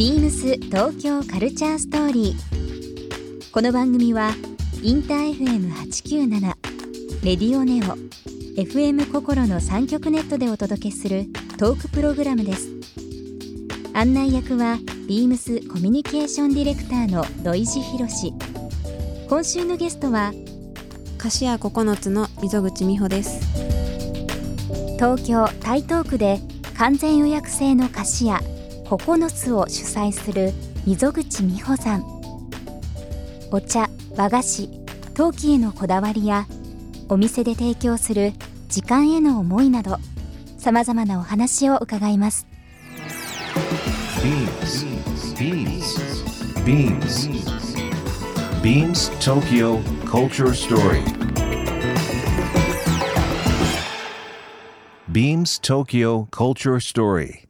ビームス東京カルチャーストーリー。この番組はインター FM897 レディオネオ FM 心の三極ネットでお届けするトークプログラムです。案内役はビームスコミュニケーションディレクターの土井博志。今週のゲストは菓子屋9つの溝口美穂です東京台東区で完全予約制の菓子屋9つを主催する溝口美穂さんお茶和菓子陶器へのこだわりやお店で提供する時間への思いなどさまざまなお話を伺います BeamsBeamsBeamsTokyo Culture Story Beams Tokyo Culture Story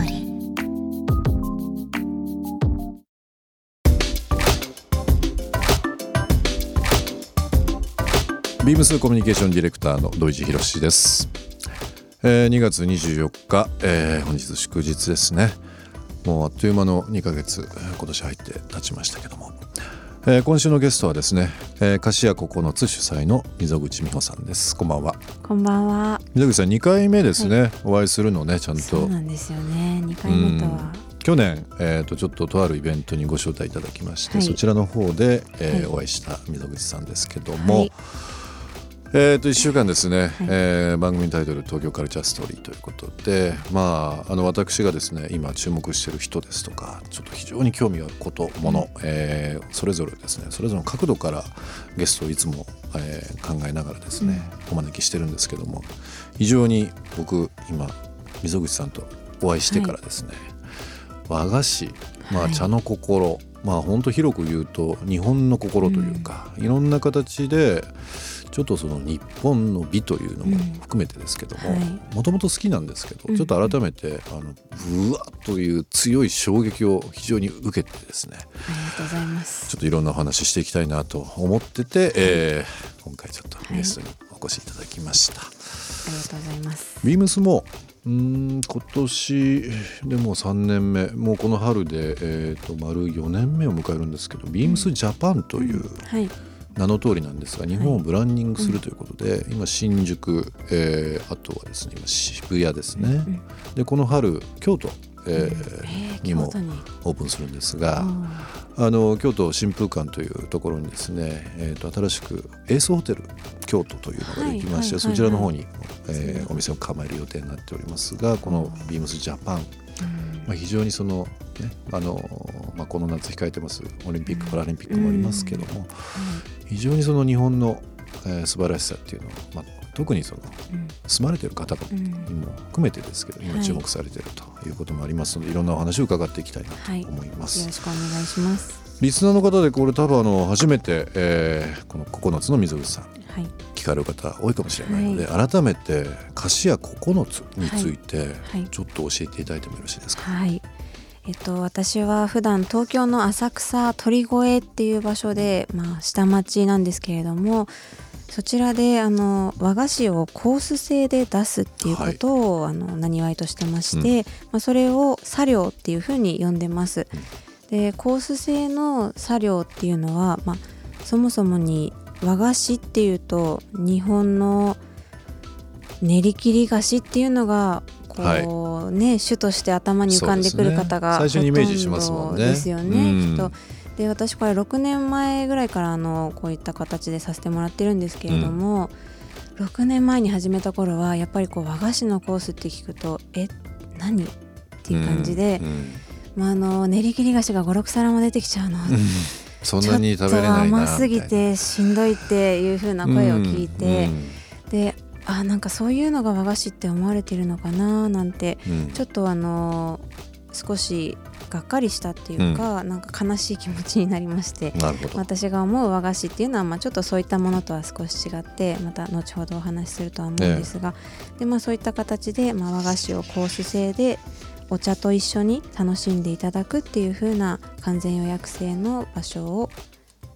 リー。ビームスコミュニケーションディレクターの土井地博です、えー2月24日、えー本日祝日ですね。もうあっという間の2ヶ月えー今年入って経ちましたけども、えー今週のゲストはですね、えー、菓子屋9つ主催の溝口美穂さんです。こんばんは。こんばんは。溝口さん2回目ですね、お会いするのねちゃんと。そうなんですよね。2回目とは。去年、えー、とちょっととあるイベントにご招待いただきまして、はい。そちらの方で、えーはい。お会いした溝口さんですけども、はいえー、と1週間ですね、えー番組タイトル「東京カルチャーストーリー」ということで、まあ、あの私がですね今注目している人ですとかちょっと非常に興味あることもの、えーそれぞれですねそれぞれの角度からゲストをいつも、えー考えながらですね、お招きしてるんですけども非常に僕今溝口さんとお会いしてからですね、和菓子、まあ、はい。茶の心、まあ本当広く言うと日本の心というか、いろんな形でちょっとその日本の美というのも含めてですけどもはい。もともと好きなんですけど、うん。ちょっと改めてあのブワッという強い衝撃を非常に受けてですねありがとうございます。ちょっといろんなお話ししていきたいなと思ってて、えー今回ちょっとゲストにお越しいただきました。ありがとうございます。ビームスもうーん今年でもう3年目もうこの春で、えー、と丸4年目を迎えるんですけどビームスジャパンというはい名の通りなんですが日本をブランディングするということで、今新宿、えーあとはですね今渋谷ですね、でこの春京都、えーえーにもオープンするんですが、ああの京都新風館というところにですね、えー、と新しくエースホテル京都というのができまして、そちらの方に、えーお店を構える予定になっておりますがこのビームスジャパン、まあ、非常にその、ねあのまあ、この夏控えてますオリンピック・パラリンピックもありますけども、非常にその日本の、えー素晴らしさっていうのを、まあ、特にそのうん。住まれてる方うん。にも含めてですけど今はい。注目されているということもありますので、い、ろんなお話を伺っていきたいなはい。と思います。よろしくお願いします。リスナーの方でこれ多分あの初めて、えーこの9つの溝口さんはい。聞かれる方多いかもしれないので、改めて菓子屋9つについてはい。ちょっと教えていただいてもよろしいですか、はい。えっと、私は普段東京の浅草鳥越っていう場所で、まあ、下町なんですけれどもそちらであの和菓子をコース制で出すっていうことを、あのなにわいとしてまして、まあ、それを作業っていうふうに呼んでます。でコース制の作業っていうのは、まあ、そもそもに和菓子っていうと日本の練り切り菓子っていうのがこう、ね主として頭に浮かんでくる方がね。最初にイメージしほますもんね。ですよねうん。きっと。で私これ6年前ぐらいからあのこういった形でさせてもらってるんですけれども、6年前に始めた頃はやっぱりこう和菓子のコースって聞くとえ何？っていう感じで、うんうん。まあ、あの練り切り菓子が56皿も出てきちゃうの、そんなに食べれないなちょっと甘すぎてしんどいっていう風な声を聞いて、であなんかそういうのが和菓子って思われてるのかななんてうん。うんちょっとあの少しがっかりしたっていうか、なんか悲しい気持ちになりまして私が思う和菓子っていうのは、まあ、ちょっとそういったものとは少し違ってまた後ほどお話しするとは思うんですが、でまあ、そういった形で、まあ、和菓子をコース制でお茶と一緒に楽しんでいただくっていう風な完全予約制の場所を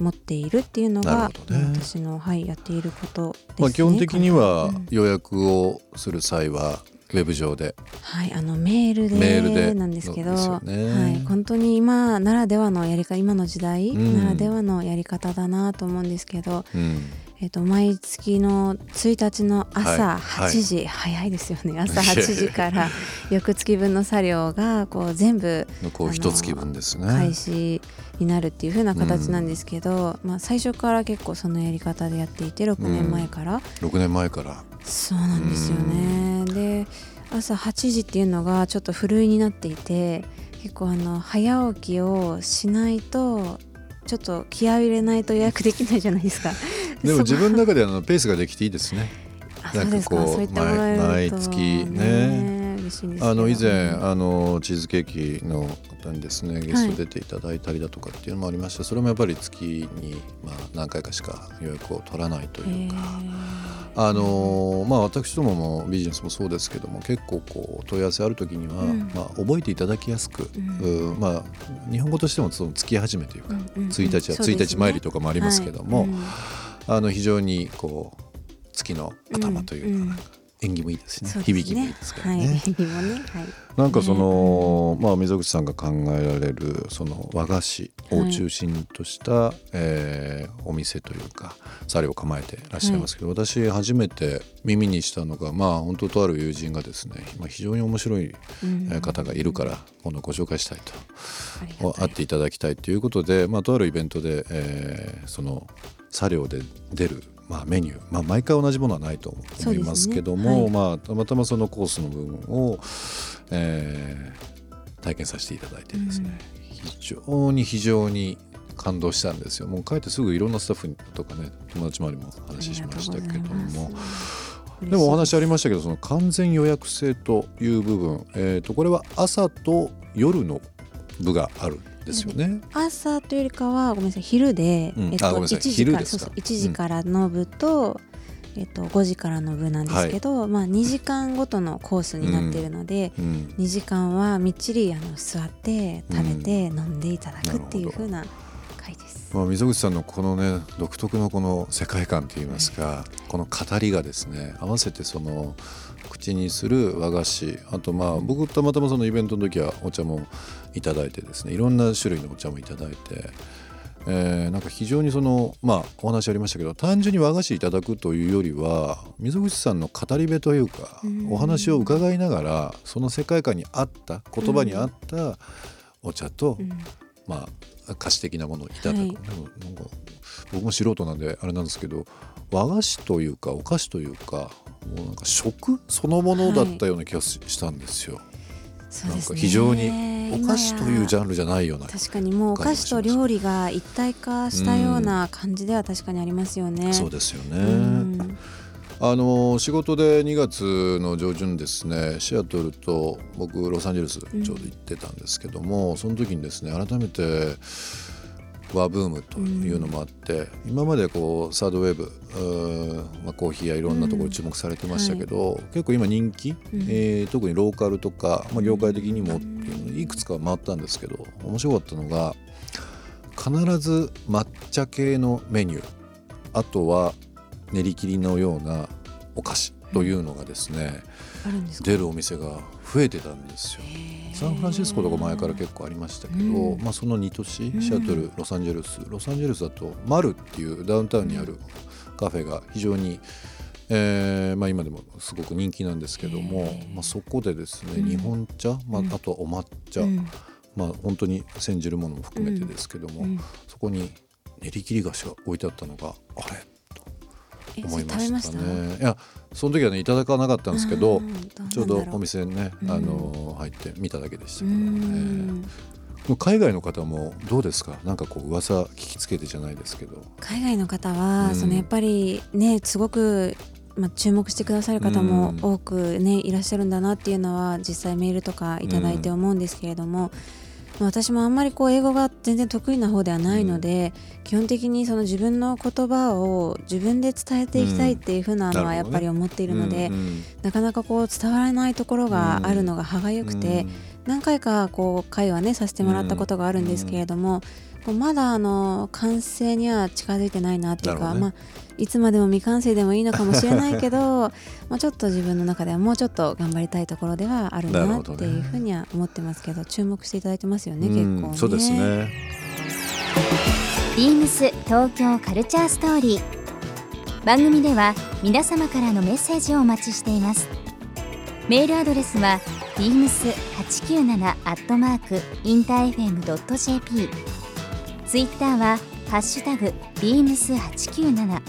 持っているっていうのが、ね。私の、はい、やっていることですね。まあ、基本的にはうん。予約をする際はウェブ上で。はい、あのメールメールででなんですけど、ね。はい、本当に今ならではのやり方今の時代うん。ならではのやり方だなと思うんですけど、うんえっと毎月の1日の朝はい8時、早いですよね。朝8時から翌月分の作業がこう全部こう一月分ですね。開始になるっていう風な形なんですけど、まあ、最初から結構そのやり方でやっていて6年前から、6年前から。そうなんですよね。で朝8時っていうのがちょっとふるいになっていて結構あの早起きをしないとちょっと気合い入れないと予約できないじゃないですか。でもそ自分の中であのペースができていいですね。なんかこう毎毎月ね。あの以前うん。あのチーズケーキの方にですねゲスト出ていただいたりだとかっていうのもありました、それもやっぱり月にまあ何回かしか予約を取らないというか。あのまあ、私どももビジネスもそうですけども結構こう問い合わせある時には、うん。まあ、覚えていただきやすく、うん。うまあ、日本語としてもその月始めというか、うんうんうん1日は1そうですね。日参りとかもありますけども、あの非常にこう月の頭というか,、縁起もいいですしね。ね。響きもいいですからね。はい、響きもね、はい、なんかその、まあ、溝口さんが考えられるその和菓子を中心とした、えーお店というかサレを構えてらっしゃいますけど、私初めて耳にしたのがまあ本当とある友人がですね、まあ、非常に面白い方がいるから今度ご紹介したいと。ありがたい。会っていただきたいということで、まあ、とあるイベントで、えーその作業で出る、まあ、メニュー、まあ、毎回同じものはないと思いますけども、そうですね。まあ、たまたまそのコースの部分を、えー体験させていただいてですね、非常に非常に感動したんですよ。もう帰ってすぐいろんなスタッフとかね友達周りも話しましたけども。でもお話ありましたけどその完全予約制という部分、えー、とこれは朝と夜の部がある。んですよね。朝というよりかはごめんなさい昼で、うん。えっとあごめんなさい。1時昼ですか。からそうそう1時からの部と、えっと5時からの部なんですけど、まあ2時間ごとのコースになっているので、うん。2時間はみっちりあの座って食べて飲んでいただくっていう風な回です。まあ、溝口さんのこのね独特のこの世界観といいますか、この語りがですね合わせてその口にする和菓子あとまあ僕たまたまそのイベントの時はお茶もいただいてですねいろんな種類のお茶もいただいて、えーなんか非常にそのまあお話ありましたけど単純に和菓子いただくというよりは溝口さんの語り部というか、うん。お話を伺いながらその世界観に合った言葉に合ったお茶と、うん。まあ菓子的なものをいただく、はいなんか僕も素人なんであれなんですけど和菓子というかお菓子というかもうなんか食そのものだったような気がししたんですよ。なんかそうですね非常にお菓子というジャンルじゃないような。確かにもうお菓子と料理が一体化したような感じでは確かにありますよね。そうですよね。うんあの仕事で2月の上旬ですねシアトルと僕ロサンゼルスちょうど行ってたんですけども、その時にですね改めて和ブームというのもあって、今までこうサードウェーブまあ、コーヒーやいろんなところ注目されてましたけど、結構今人気、えー特にローカルとか、まあ、業界的にもいくつか回ったんですけど面白かったのが必ず抹茶系のメニューあとは練り切りのようなお菓子というのがですね、あるん出るお店が増えてたんですよ。サンフランシスコとか前から結構ありましたけど、うん。まあ、その2都市シアトルロサンゼルス。ロサンゼルスだとマルっていうダウンタウンにあるカフェが非常に、えーまあ、今でもすごく人気なんですけども、まあ、そこでですね、うん。日本茶、まあ、あとはお抹茶、うん。まあ、本当に煎じるものも含めてですけども、うん。そこに練り切り菓子が置いてあったのがあれ？思いましたたね。いやその時はねいただかなかったんですけど、ちょうどお店にね、うんあの入って見ただけでしたうけどもね。ん海外の方もどうですか？なんかこう噂聞きつけてじゃないですけど。海外の方は、うんそのやっぱりねすごくまあ、注目してくださる方も多くね、いらっしゃるんだなっていうのは実際メールとかいただいて思うんですけれども、私もあんまりこう英語が全然得意な方ではないので、うん、基本的にその自分の言葉を自分で伝えていきたいっていうふうなのはやっぱり思っているので、うんね、なかなかこう伝わらないところがあるのが歯がゆくて、何回かこう会話ねさせてもらったことがあるんですけれども、まだあの完成には近づいてないなっていうか、ね、まあ、いつまでも未完成でもいいのかもしれないけど まあちょっと自分の中ではもうちょっと頑張りたいところではあるなっていうふうには思ってますけど注目していただいてますよね結構ね。そうですね。ビームス東京カルチャーストーリー。番組では皆様からのメッセージをお待ちしています。メールアドレスは beams897 アットマークインター FM.jp ツイッターはハッシュタグビームス八九七。ハ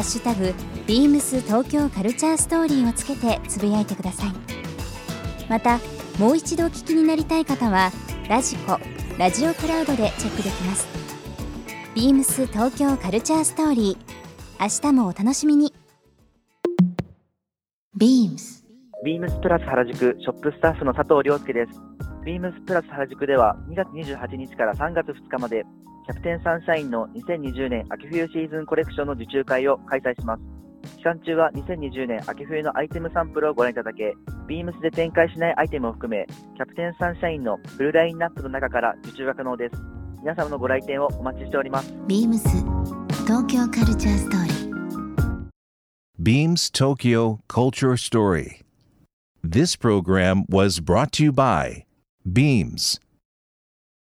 ッシュタグビームス東京カルチャーストーリーをつけてつぶやいてください。またもう一度お聞きになりたい方はラジコラジオクラウドでチェックできます。ビームス東京カルチャーストーリー。明日もお楽しみに。ビームス。ビームスプラス原宿ショップスタッフの佐藤亮介です。ビームスプラス原宿では2月28日から3月2日までキャプテンサンシャインの2020年秋冬シーズンコレクションの受注会を開催します。期間中は2020年秋冬のアイテムサンプルをご覧いただけ、ビームスで展開しないアイテムを含め、キャプテンサンシャインのフルラインナップの中から受注が可能です。皆様のご来店をお待ちしております。ビームス東京カルチャーストーリー。Beams Tokyo Culture Story. This program was brought to you by Beams.